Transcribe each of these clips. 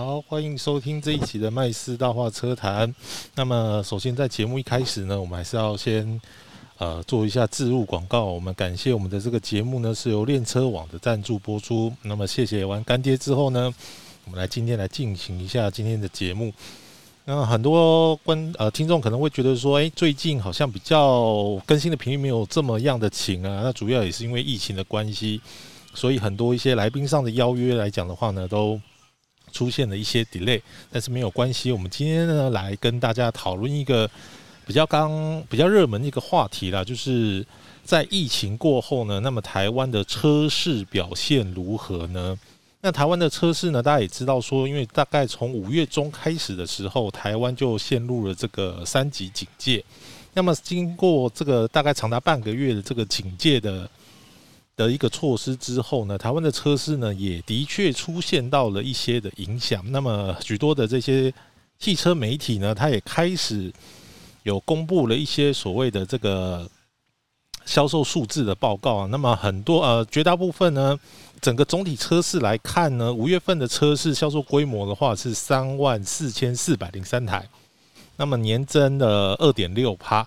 好，欢迎收听这一期的麦斯大话车谈。那么，首先在节目一开始呢，我们还是要先呃做一下置入广告。我们感谢我们的这个节目呢是由练车网的赞助播出。那么，谢谢完干爹之后呢，我们来今天来进行一下今天的节目。那很多观呃听众可能会觉得说，诶，最近好像比较更新的频率没有这么样的勤啊。那主要也是因为疫情的关系，所以很多一些来宾上的邀约来讲的话呢，都出现了一些 delay，但是没有关系。我们今天呢，来跟大家讨论一个比较刚、比较热门的一个话题啦，就是在疫情过后呢，那么台湾的车市表现如何呢？那台湾的车市呢，大家也知道说，因为大概从五月中开始的时候，台湾就陷入了这个三级警戒。那么经过这个大概长达半个月的这个警戒的。的一个措施之后呢，台湾的车市呢也的确出现到了一些的影响。那么许多的这些汽车媒体呢，它也开始有公布了一些所谓的这个销售数字的报告啊。那么很多呃绝大部分呢，整个总体车市来看呢，五月份的车市销售规模的话是三万四千四百零三台，那么年增的二点六趴。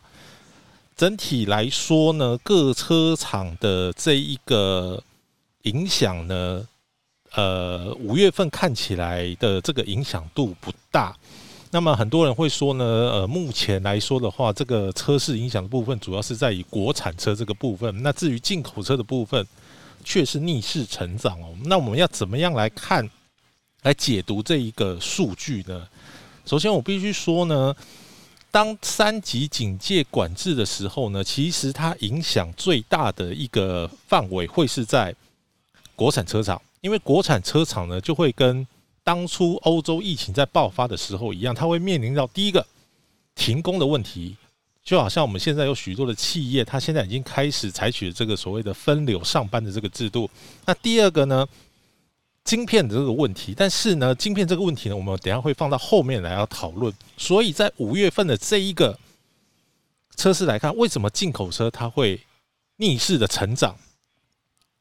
整体来说呢，各车厂的这一个影响呢，呃，五月份看起来的这个影响度不大。那么很多人会说呢，呃，目前来说的话，这个车市影响的部分主要是在于国产车这个部分。那至于进口车的部分，却是逆势成长哦。那我们要怎么样来看、来解读这一个数据呢？首先，我必须说呢。当三级警戒管制的时候呢，其实它影响最大的一个范围会是在国产车厂，因为国产车厂呢就会跟当初欧洲疫情在爆发的时候一样，它会面临到第一个停工的问题，就好像我们现在有许多的企业，它现在已经开始采取这个所谓的分流上班的这个制度。那第二个呢？晶片的这个问题，但是呢，晶片这个问题呢，我们等下会放到后面来要讨论。所以在五月份的这一个车市来看，为什么进口车它会逆势的成长，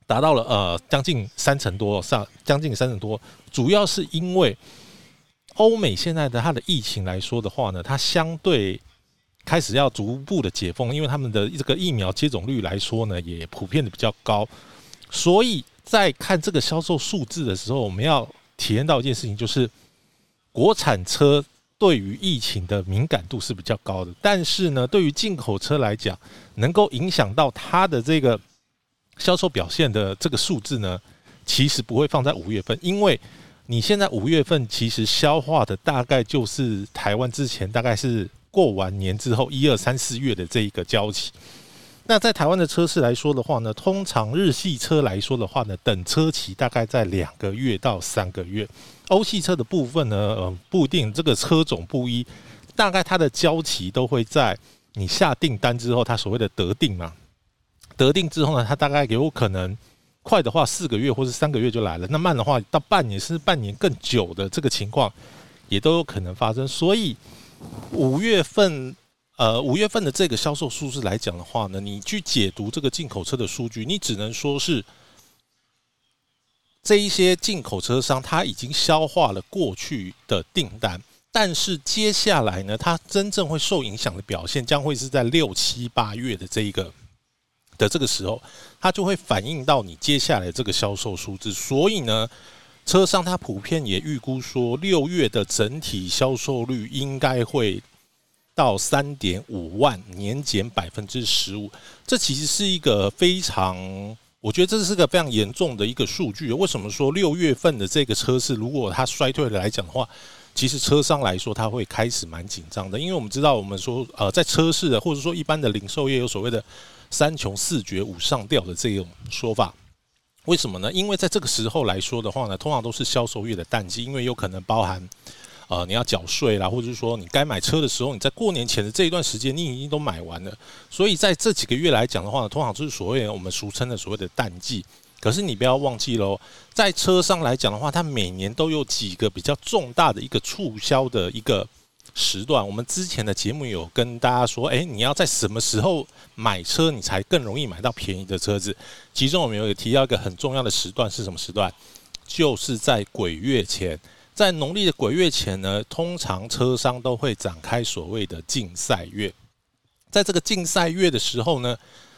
达到了呃将近三成多上，将近三成多，主要是因为欧美现在的它的疫情来说的话呢，它相对开始要逐步的解封，因为他们的这个疫苗接种率来说呢，也普遍的比较高，所以。在看这个销售数字的时候，我们要体验到一件事情，就是国产车对于疫情的敏感度是比较高的，但是呢，对于进口车来讲，能够影响到它的这个销售表现的这个数字呢，其实不会放在五月份，因为你现在五月份其实消化的大概就是台湾之前大概是过完年之后一二三四月的这一个交期。那在台湾的车市来说的话呢，通常日系车来说的话呢，等车期大概在两个月到三个月。欧系车的部分呢，呃，不一定，这个车种不一，大概它的交期都会在你下订单之后，它所谓的得定嘛，得定之后呢，它大概有可能快的话四个月或是三个月就来了，那慢的话到半年甚至半年更久的这个情况也都有可能发生。所以五月份。呃，五月份的这个销售数字来讲的话呢，你去解读这个进口车的数据，你只能说是这一些进口车商他已经消化了过去的订单，但是接下来呢，它真正会受影响的表现将会是在六七八月的这一个的这个时候，它就会反映到你接下来这个销售数字。所以呢，车商他普遍也预估说，六月的整体销售率应该会。到三点五万，年减百分之十五，这其实是一个非常，我觉得这是个非常严重的一个数据。为什么说六月份的这个车市，如果它衰退了来讲的话，其实车商来说，他会开始蛮紧张的，因为我们知道，我们说呃，在车市的或者说一般的零售业有所谓的三穷四绝五上吊的这种说法，为什么呢？因为在这个时候来说的话呢，通常都是销售月的淡季，因为有可能包含。呃，你要缴税啦，或者是说你该买车的时候，你在过年前的这一段时间，你已经都买完了。所以在这几个月来讲的话呢，通常就是所谓我们俗称的所谓的淡季。可是你不要忘记喽，在车上来讲的话，它每年都有几个比较重大的一个促销的一个时段。我们之前的节目有跟大家说，诶，你要在什么时候买车，你才更容易买到便宜的车子？其中我们有提到一个很重要的时段是什么时段？就是在鬼月前。在农历的鬼月前呢，通常车商都会展开所谓的竞赛月。在这个竞赛月的时候呢，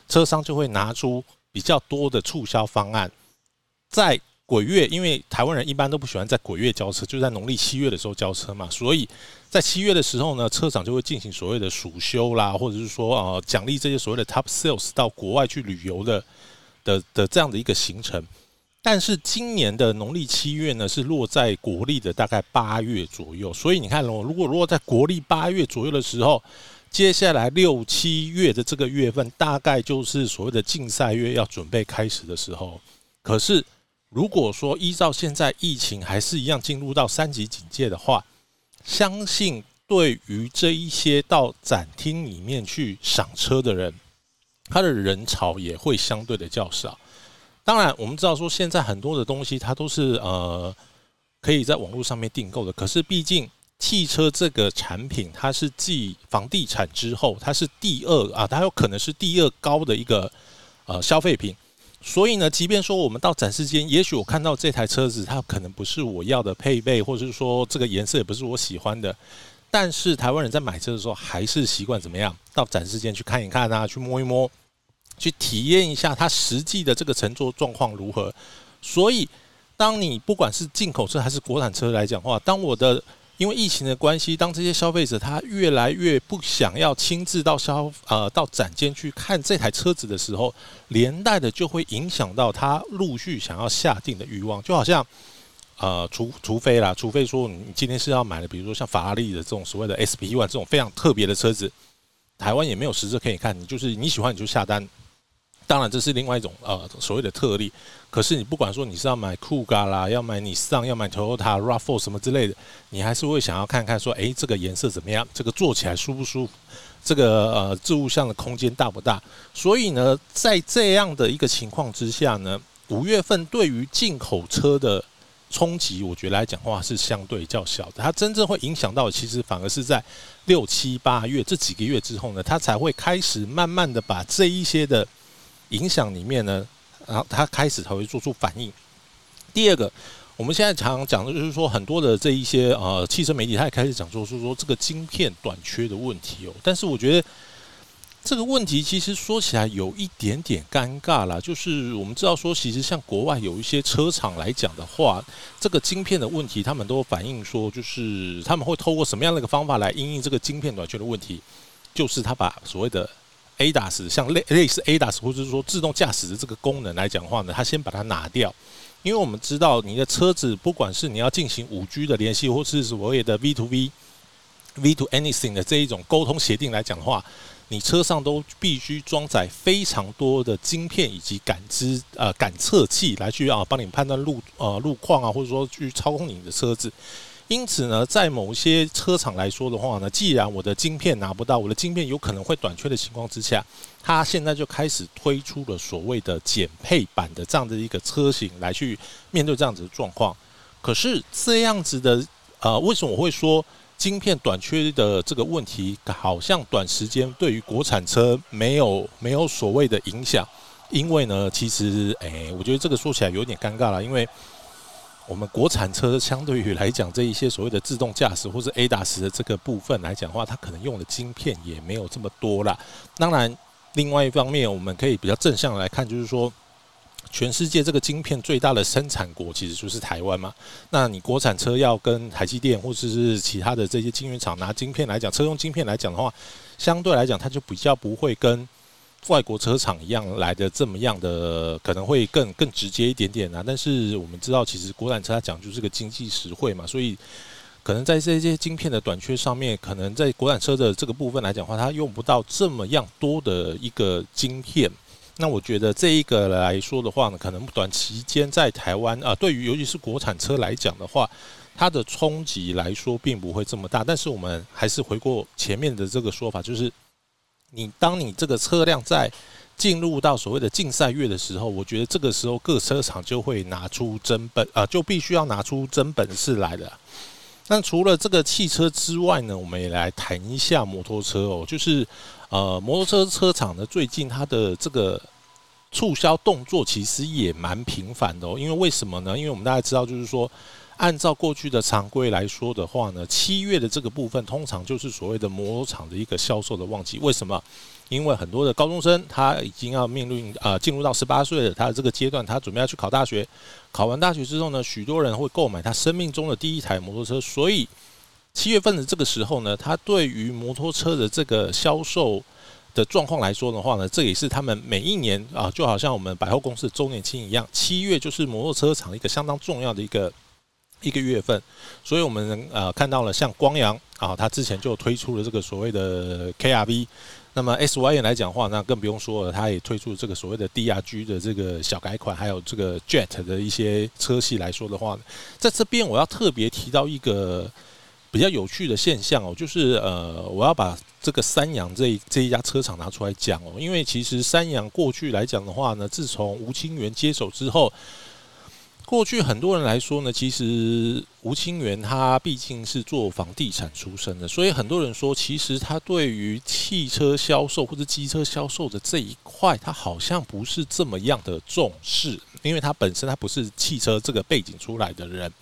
车商就会拿出比较多的促销方案。在鬼月，因为台湾人一般都不喜欢在鬼月交车，就在农历七月的时候交车嘛，所以在七月的时候呢，车厂就会进行所谓的暑休啦，或者是说呃奖励这些所谓的 top sales 到国外去旅游的的的这样的一个行程。但是今年的农历七月呢，是落在国历的大概八月左右，所以你看哦，如果落在国历八月左右的时候，接下来六七月的这个月份，大概就是所谓的竞赛月要准备开始的时候。可是如果说依照现在疫情还是一样进入到三级警戒的话，相信对于这一些到展厅里面去赏车的人，他的人潮也会相对的较少。当然，我们知道说现在很多的东西它都是呃可以在网络上面订购的。可是毕竟汽车这个产品，它是继房地产之后，它是第二啊，它有可能是第二高的一个呃消费品。所以呢，即便说我们到展示间，也许我看到这台车子，它可能不是我要的配备，或者是说这个颜色也不是我喜欢的。但是台湾人在买车的时候，还是习惯怎么样？到展示间去看一看啊，去摸一摸。去体验一下它实际的这个乘坐状况如何。所以，当你不管是进口车还是国产车来讲话，当我的因为疫情的关系，当这些消费者他越来越不想要亲自到消呃到展间去看这台车子的时候，连带的就会影响到他陆续想要下定的欲望。就好像呃，除除非啦，除非说你今天是要买的，比如说像法拉利的这种所谓的 SP One 这种非常特别的车子，台湾也没有实质可以看，你就是你喜欢你就下单。当然，这是另外一种呃所谓的特例。可是你不管说你是要买酷咖啦，要买你上，要买 Toyota Rav4 什么之类的，你还是会想要看看说，哎，这个颜色怎么样？这个坐起来舒不舒服？这个呃置物箱的空间大不大？所以呢，在这样的一个情况之下呢，五月份对于进口车的冲击，我觉得来讲话是相对较小的。它真正会影响到，其实反而是在六七八月这几个月之后呢，它才会开始慢慢的把这一些的。影响里面呢，然后他开始才会做出反应。第二个，我们现在常常讲的就是说，很多的这一些呃汽车媒体，他也开始讲说，是说这个晶片短缺的问题哦。但是我觉得这个问题其实说起来有一点点尴尬啦，就是我们知道说，其实像国外有一些车厂来讲的话，这个晶片的问题，他们都反映说，就是他们会透过什么样的一个方法来应应这个晶片短缺的问题，就是他把所谓的。ADAS 像类类似 ADAS 或者说自动驾驶的这个功能来讲话呢，它先把它拿掉，因为我们知道你的车子不管是你要进行五 G 的联系，或是所谓的 V to V、V to Anything 的这一种沟通协定来讲的话，你车上都必须装载非常多的晶片以及感知呃感测器来去啊帮你判断路呃路况啊，或者说去操控你的车子。因此呢，在某些车厂来说的话呢，既然我的晶片拿不到，我的晶片有可能会短缺的情况之下，它现在就开始推出了所谓的减配版的这样的一个车型来去面对这样子的状况。可是这样子的，呃，为什么我会说晶片短缺的这个问题，好像短时间对于国产车没有没有所谓的影响？因为呢，其实，诶，我觉得这个说起来有点尴尬了，因为。我们国产车相对于来讲，这一些所谓的自动驾驶或是 ADAS 的这个部分来讲的话，它可能用的晶片也没有这么多啦。当然，另外一方面，我们可以比较正向来看，就是说，全世界这个晶片最大的生产国其实就是台湾嘛。那你国产车要跟台积电或者是其他的这些晶圆厂拿晶片来讲，车用晶片来讲的话，相对来讲，它就比较不会跟。外国车厂一样来的这么样的可能会更更直接一点点啊，但是我们知道其实国产车它讲究是个经济实惠嘛，所以可能在这些晶片的短缺上面，可能在国产车的这个部分来讲的话，它用不到这么样多的一个晶片。那我觉得这一个来说的话呢，可能短期间在台湾啊，对于尤其是国产车来讲的话，它的冲击来说并不会这么大。但是我们还是回过前面的这个说法，就是。你当你这个车辆在进入到所谓的竞赛月的时候，我觉得这个时候各车厂就会拿出真本啊，就必须要拿出真本事来了。那除了这个汽车之外呢，我们也来谈一下摩托车哦，就是呃，摩托车车厂呢最近它的这个促销动作其实也蛮频繁的哦。因为为什么呢？因为我们大家知道，就是说按照过去的常规来说的话呢，七月的这个部分通常就是所谓的摩托厂的一个销售的旺季。为什么？因为很多的高中生他已经要面临啊进入到十八岁了，他的这个阶段，他准备要去考大学。考完大学之后呢，许多人会购买他生命中的第一台摩托车，所以七月份的这个时候呢，他对于摩托车的这个销售的状况来说的话呢，这也是他们每一年啊，就好像我们百货公司周年庆一样，七月就是摩托车厂一个相当重要的一个。一个月份，所以我们呃看到了像光阳啊，它之前就推出了这个所谓的 KRV，那么 SYN 来讲话，那更不用说了，它也推出这个所谓的 DRG 的这个小改款，还有这个 Jet 的一些车系来说的话，在这边我要特别提到一个比较有趣的现象哦，就是呃，我要把这个三洋这这一家车厂拿出来讲哦，因为其实三洋过去来讲的话呢，自从吴清源接手之后。过去很多人来说呢，其实吴清源他毕竟是做房地产出身的，所以很多人说，其实他对于汽车销售或者机车销售的这一块，他好像不是这么样的重视，因为他本身他不是汽车这个背景出来的人。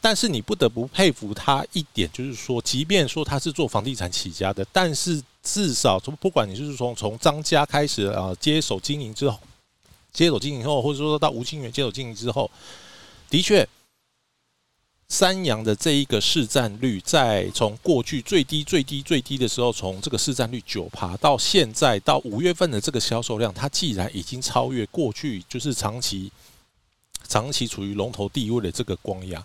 但是你不得不佩服他一点，就是说，即便说他是做房地产起家的，但是至少从不管你是从从张家开始啊接手经营之后。接手经营后，或者说到吴清源接手经营之后，的确，三洋的这一个市占率，在从过去最低最低最低的时候，从这个市占率九爬到现在到五月份的这个销售量，它既然已经超越过去，就是长期长期处于龙头地位的这个光压，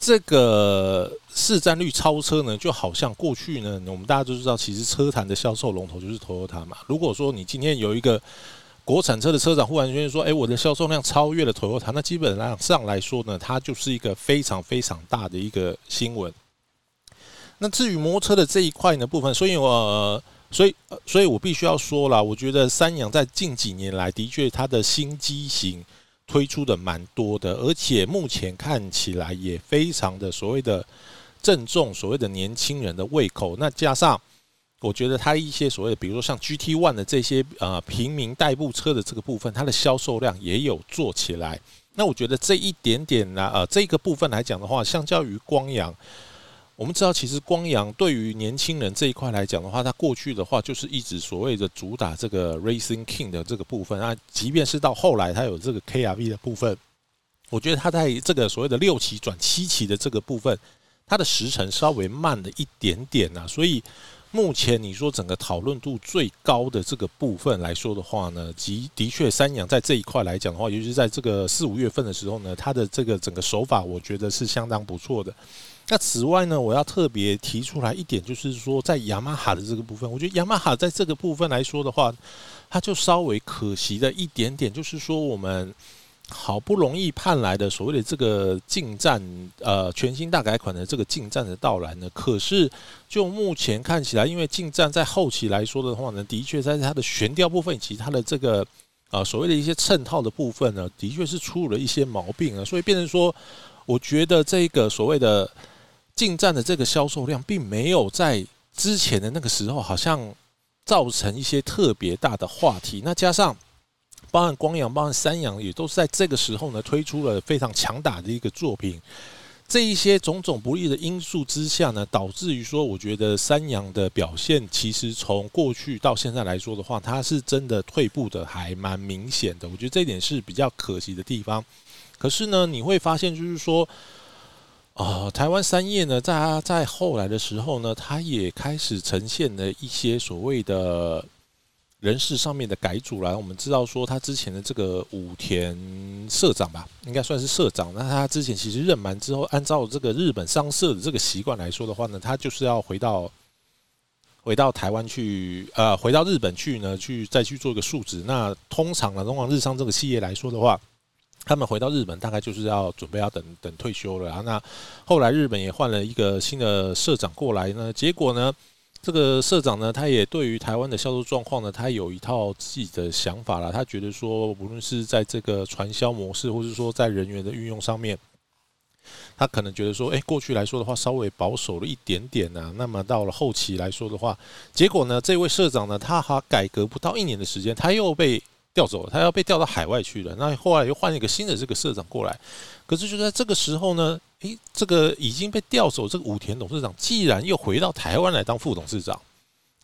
这个市占率超车呢，就好像过去呢，我们大家都知道，其实车坛的销售龙头就是 Toyota 嘛。如果说你今天有一个国产车的车长忽然间说：“哎，我的销售量超越了 Toyota。”那基本上上来说呢，它就是一个非常非常大的一个新闻。那至于摩托车的这一块呢部分，所以我所以所以我必须要说了，我觉得三洋在近几年来的确它的新机型推出的蛮多的，而且目前看起来也非常的所谓的正中所谓的年轻人的胃口。那加上。我觉得它一些所谓的，比如说像 GT One 的这些呃平民代步车的这个部分，它的销售量也有做起来。那我觉得这一点点呢，呃，这个部分来讲的话，相较于光阳，我们知道其实光阳对于年轻人这一块来讲的话，它过去的话就是一直所谓的主打这个 Racing King 的这个部分。那即便是到后来它有这个 KRV 的部分，我觉得它在这个所谓的六期转七期的这个部分，它的时程稍微慢了一点点呐，所以。目前你说整个讨论度最高的这个部分来说的话呢，即的确三洋在这一块来讲的话，尤其是在这个四五月份的时候呢，它的这个整个手法，我觉得是相当不错的。那此外呢，我要特别提出来一点，就是说在雅马哈的这个部分，我觉得雅马哈在这个部分来说的话，它就稍微可惜的一点点，就是说我们。好不容易盼来的所谓的这个进站，呃，全新大改款的这个进站的到来呢，可是就目前看起来，因为进站在后期来说的话呢，的确在它的悬吊部分以及它的这个啊所谓的一些衬套的部分呢，的确是出了一些毛病啊，所以变成说，我觉得这个所谓的进站的这个销售量，并没有在之前的那个时候好像造成一些特别大的话题，那加上。包含光阳、包含三阳，也都是在这个时候呢推出了非常强大的一个作品。这一些种种不利的因素之下呢，导致于说，我觉得三阳的表现其实从过去到现在来说的话，它是真的退步的还蛮明显的。我觉得这一点是比较可惜的地方。可是呢，你会发现就是说，啊，台湾三叶呢，在在后来的时候呢，它也开始呈现了一些所谓的。人事上面的改组来，我们知道说他之前的这个武田社长吧，应该算是社长。那他之前其实任满之后，按照这个日本商社的这个习惯来说的话呢，他就是要回到回到台湾去，呃，回到日本去呢，去再去做一个述职。那通常呢，通往日商这个企业来说的话，他们回到日本大概就是要准备要等等退休了。那后来日本也换了一个新的社长过来呢，结果呢？这个社长呢，他也对于台湾的销售状况呢，他有一套自己的想法了。他觉得说，无论是在这个传销模式，或者说在人员的运用上面，他可能觉得说，哎，过去来说的话，稍微保守了一点点呢。那么到了后期来说的话，结果呢，这位社长呢，他还改革不到一年的时间，他又被调走了，他要被调到海外去了。那后来又换一个新的这个社长过来，可是就在这个时候呢，诶，这个已经被调走这个武田董事长，既然又回到台湾来当副董事长，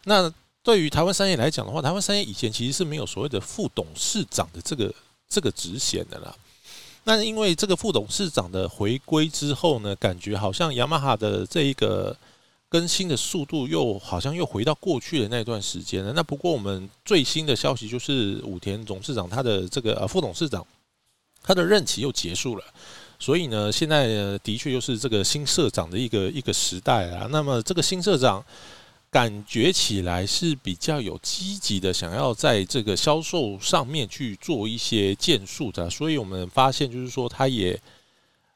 那对于台湾商业来讲的话，台湾商业以前其实是没有所谓的副董事长的这个这个职衔的啦。那因为这个副董事长的回归之后呢，感觉好像雅马哈的这一个更新的速度又好像又回到过去的那段时间了。那不过我们最新的消息就是武田董事长他的这个呃副董事长他的任期又结束了，所以呢，现在的确又是这个新社长的一个一个时代啊。那么这个新社长。感觉起来是比较有积极的，想要在这个销售上面去做一些建树的，所以我们发现就是说，他也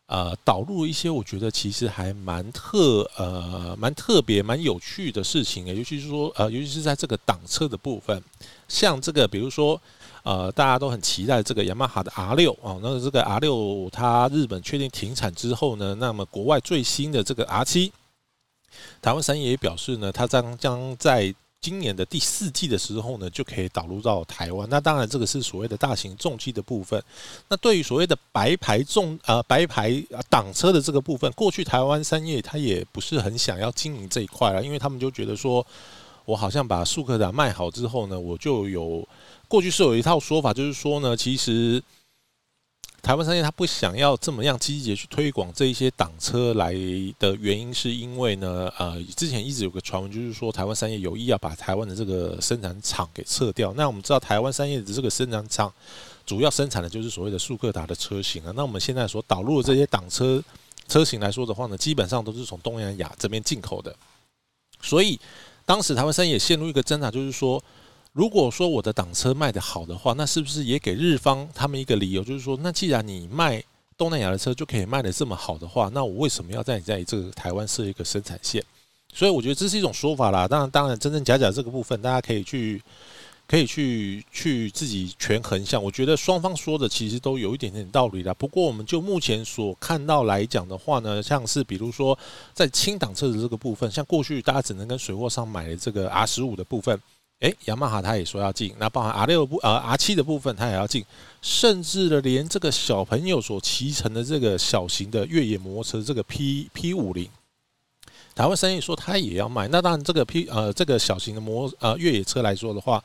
呃导入一些我觉得其实还蛮特呃蛮特别蛮有趣的事情，尤其是说呃尤其是在这个挡车的部分，像这个比如说呃大家都很期待这个雅马哈的 R 六啊，那这个 R 六它日本确定停产之后呢，那么国外最新的这个 R 七。台湾三业也表示呢，它将将在今年的第四季的时候呢，就可以导入到台湾。那当然，这个是所谓的大型重机的部分。那对于所谓的白牌重呃白牌挡车的这个部分，过去台湾三业它也不是很想要经营这一块了，因为他们就觉得说，我好像把速克达卖好之后呢，我就有过去是有一套说法，就是说呢，其实。台湾商业他不想要这么样积极去推广这一些挡车来的原因，是因为呢，呃，之前一直有个传闻，就是说台湾商业有意要把台湾的这个生产厂给撤掉。那我们知道台湾商业的这个生产厂主要生产的就是所谓的速克达的车型啊。那我们现在所导入的这些挡车车型来说的话呢，基本上都是从东南亚这边进口的。所以当时台湾商业陷入一个挣扎，就是说。如果说我的挡车卖得好的话，那是不是也给日方他们一个理由，就是说，那既然你卖东南亚的车就可以卖得这么好的话，那我为什么要在你在这个台湾设一个生产线？所以我觉得这是一种说法啦。当然，当然，真真假假这个部分，大家可以去可以去去自己权衡一下。我觉得双方说的其实都有一点点道理啦。不过，我们就目前所看到来讲的话呢，像是比如说在轻档车的这个部分，像过去大家只能跟水货商买的这个 R 十五的部分。诶，雅马哈他也说要进，那包含 R 六部呃 R 七的部分，它也要进，甚至的连这个小朋友所骑乘的这个小型的越野摩托车，这个 P P 五零，台湾生意说他也要卖。那当然，这个 P 呃这个小型的摩呃越野车来说的话，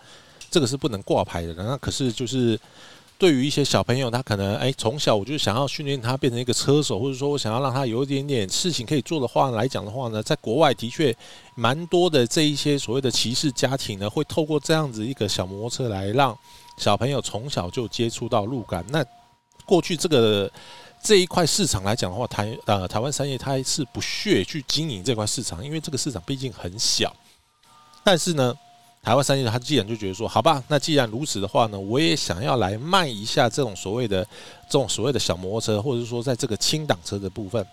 这个是不能挂牌的。那可是就是。对于一些小朋友，他可能哎，从小我就想要训练他变成一个车手，或者说我想要让他有一点点事情可以做的话来讲的话呢，在国外的确蛮多的这一些所谓的骑士家庭呢，会透过这样子一个小摩托车来让小朋友从小就接触到路感。那过去这个这一块市场来讲的话，台呃台湾商业它是不屑去经营这块市场，因为这个市场毕竟很小。但是呢。台湾三业，他既然就觉得说，好吧，那既然如此的话呢，我也想要来卖一下这种所谓的这种所谓的小摩托车，或者是说在这个轻档车的部分。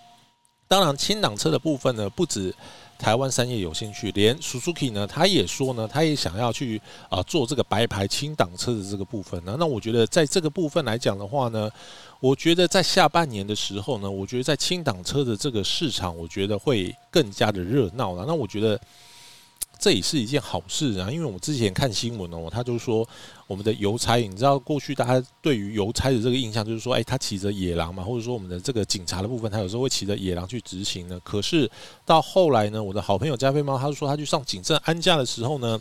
当然，轻档车的部分呢，不止台湾三业有兴趣，连 Suzuki 呢，他也说呢，他也想要去啊做这个白牌轻档车的这个部分呢。那我觉得在这个部分来讲的话呢，我觉得在下半年的时候呢，我觉得在轻档车的这个市场，我觉得会更加的热闹了。那我觉得。这也是一件好事啊，因为我之前看新闻哦，他就说我们的邮差，你知道过去大家对于邮差的这个印象就是说，哎，他骑着野狼嘛，或者说我们的这个警察的部分，他有时候会骑着野狼去执行呢。可是到后来呢，我的好朋友加菲猫，他就说他去上警政安驾的时候呢，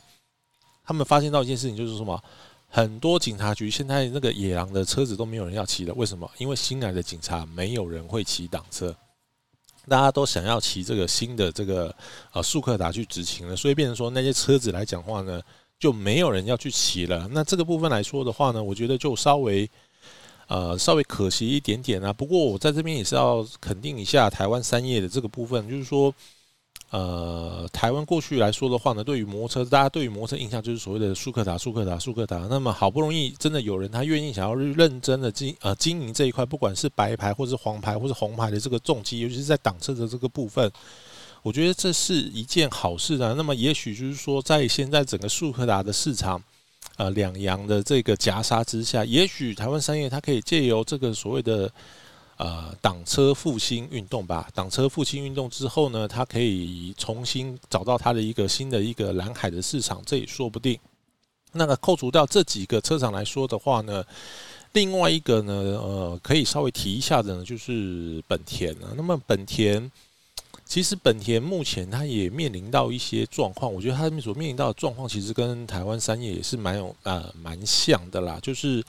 他们发现到一件事情，就是什么，很多警察局现在那个野狼的车子都没有人要骑了，为什么？因为新来的警察没有人会骑挡车。大家都想要骑这个新的这个呃速克达去执勤了，所以变成说那些车子来讲话呢，就没有人要去骑了。那这个部分来说的话呢，我觉得就稍微呃稍微可惜一点点啊。不过我在这边也是要肯定一下台湾三叶的这个部分，就是说。呃，台湾过去来说的话呢，对于摩托车，大家对于摩托车印象就是所谓的速克达、速克达、速克达。那么好不容易真的有人他愿意想要认真的经呃经营这一块，不管是白牌或是黄牌或是红牌的这个重机，尤其是在挡车的这个部分，我觉得这是一件好事的。那么也许就是说，在现在整个速克达的市场呃两洋的这个夹杀之下，也许台湾商业它可以借由这个所谓的。呃，挡车复兴运动吧，挡车复兴运动之后呢，它可以重新找到它的一个新的一个蓝海的市场，这也说不定。那个扣除掉这几个车厂来说的话呢，另外一个呢，呃，可以稍微提一下的呢，就是本田啊。那么本田其实本田目前它也面临到一些状况，我觉得它所面临到的状况其实跟台湾三叶也是蛮有呃蛮像的啦，就是。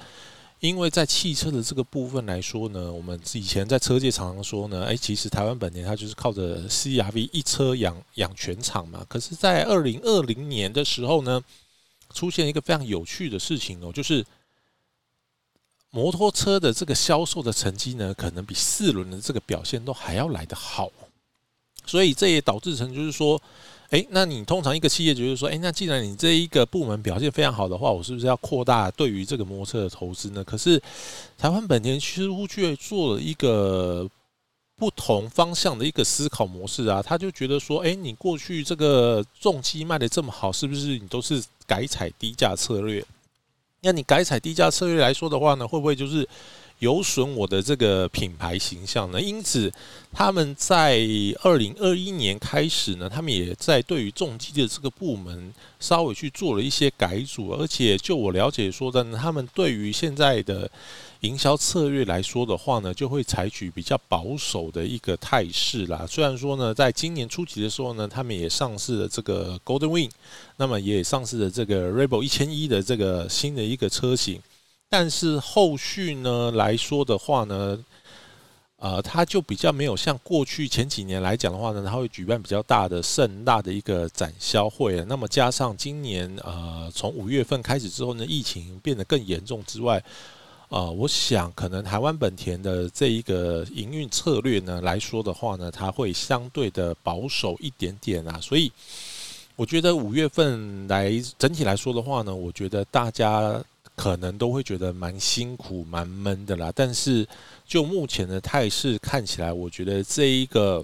因为在汽车的这个部分来说呢，我们以前在车界常常说呢，哎，其实台湾本田它就是靠着 CRV 一车养养全场嘛。可是，在二零二零年的时候呢，出现一个非常有趣的事情哦，就是摩托车的这个销售的成绩呢，可能比四轮的这个表现都还要来得好，所以这也导致成就是说。诶，那你通常一个企业就是说，诶，那既然你这一个部门表现非常好的话，我是不是要扩大对于这个摩托车的投资呢？可是台湾本田似乎却做了一个不同方向的一个思考模式啊，他就觉得说，诶，你过去这个重机卖的这么好，是不是你都是改采低价策略？那你改采低价策略来说的话呢，会不会就是？有损我的这个品牌形象呢，因此他们在二零二一年开始呢，他们也在对于重机的这个部门稍微去做了一些改组，而且就我了解说的呢，他们对于现在的营销策略来说的话呢，就会采取比较保守的一个态势啦。虽然说呢，在今年初期的时候呢，他们也上市了这个 Golden Wing，那么也上市了这个 Rebel 一千一的这个新的一个车型。但是后续呢来说的话呢，呃，它就比较没有像过去前几年来讲的话呢，它会举办比较大的盛大的一个展销会。那么加上今年呃，从五月份开始之后呢，疫情变得更严重之外，呃，我想可能台湾本田的这一个营运策略呢来说的话呢，它会相对的保守一点点啊。所以我觉得五月份来整体来说的话呢，我觉得大家。可能都会觉得蛮辛苦、蛮闷的啦。但是就目前的态势看起来，我觉得这一个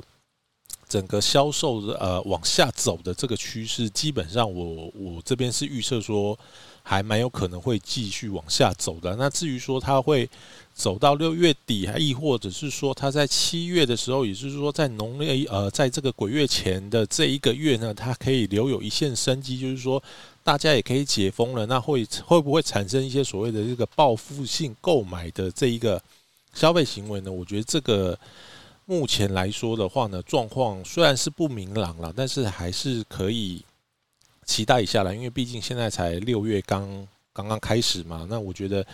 整个销售呃往下走的这个趋势，基本上我我这边是预测说，还蛮有可能会继续往下走的。那至于说它会走到六月底，亦或者是说它在七月的时候，也就是说在农历呃在这个鬼月前的这一个月呢，它可以留有一线生机，就是说。大家也可以解封了，那会会不会产生一些所谓的这个报复性购买的这一个消费行为呢？我觉得这个目前来说的话呢，状况虽然是不明朗了，但是还是可以期待一下了，因为毕竟现在才六月刚刚刚开始嘛。那我觉得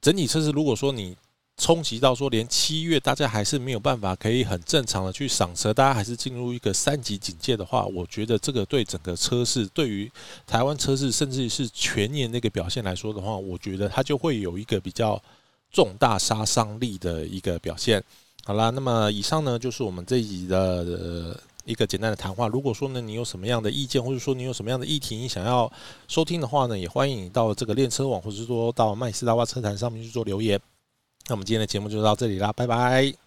整体测试，如果说你冲击到说，连七月大家还是没有办法可以很正常的去赏车，大家还是进入一个三级警戒的话，我觉得这个对整个车市，对于台湾车市，甚至是全年那个表现来说的话，我觉得它就会有一个比较重大杀伤力的一个表现。好啦，那么以上呢就是我们这一集的一个简单的谈话。如果说呢你有什么样的意见，或者说你有什么样的议题你想要收听的话呢，也欢迎你到这个练车网，或者是说到麦斯拉瓦车坛上面去做留言。那我们今天的节目就到这里啦，拜拜。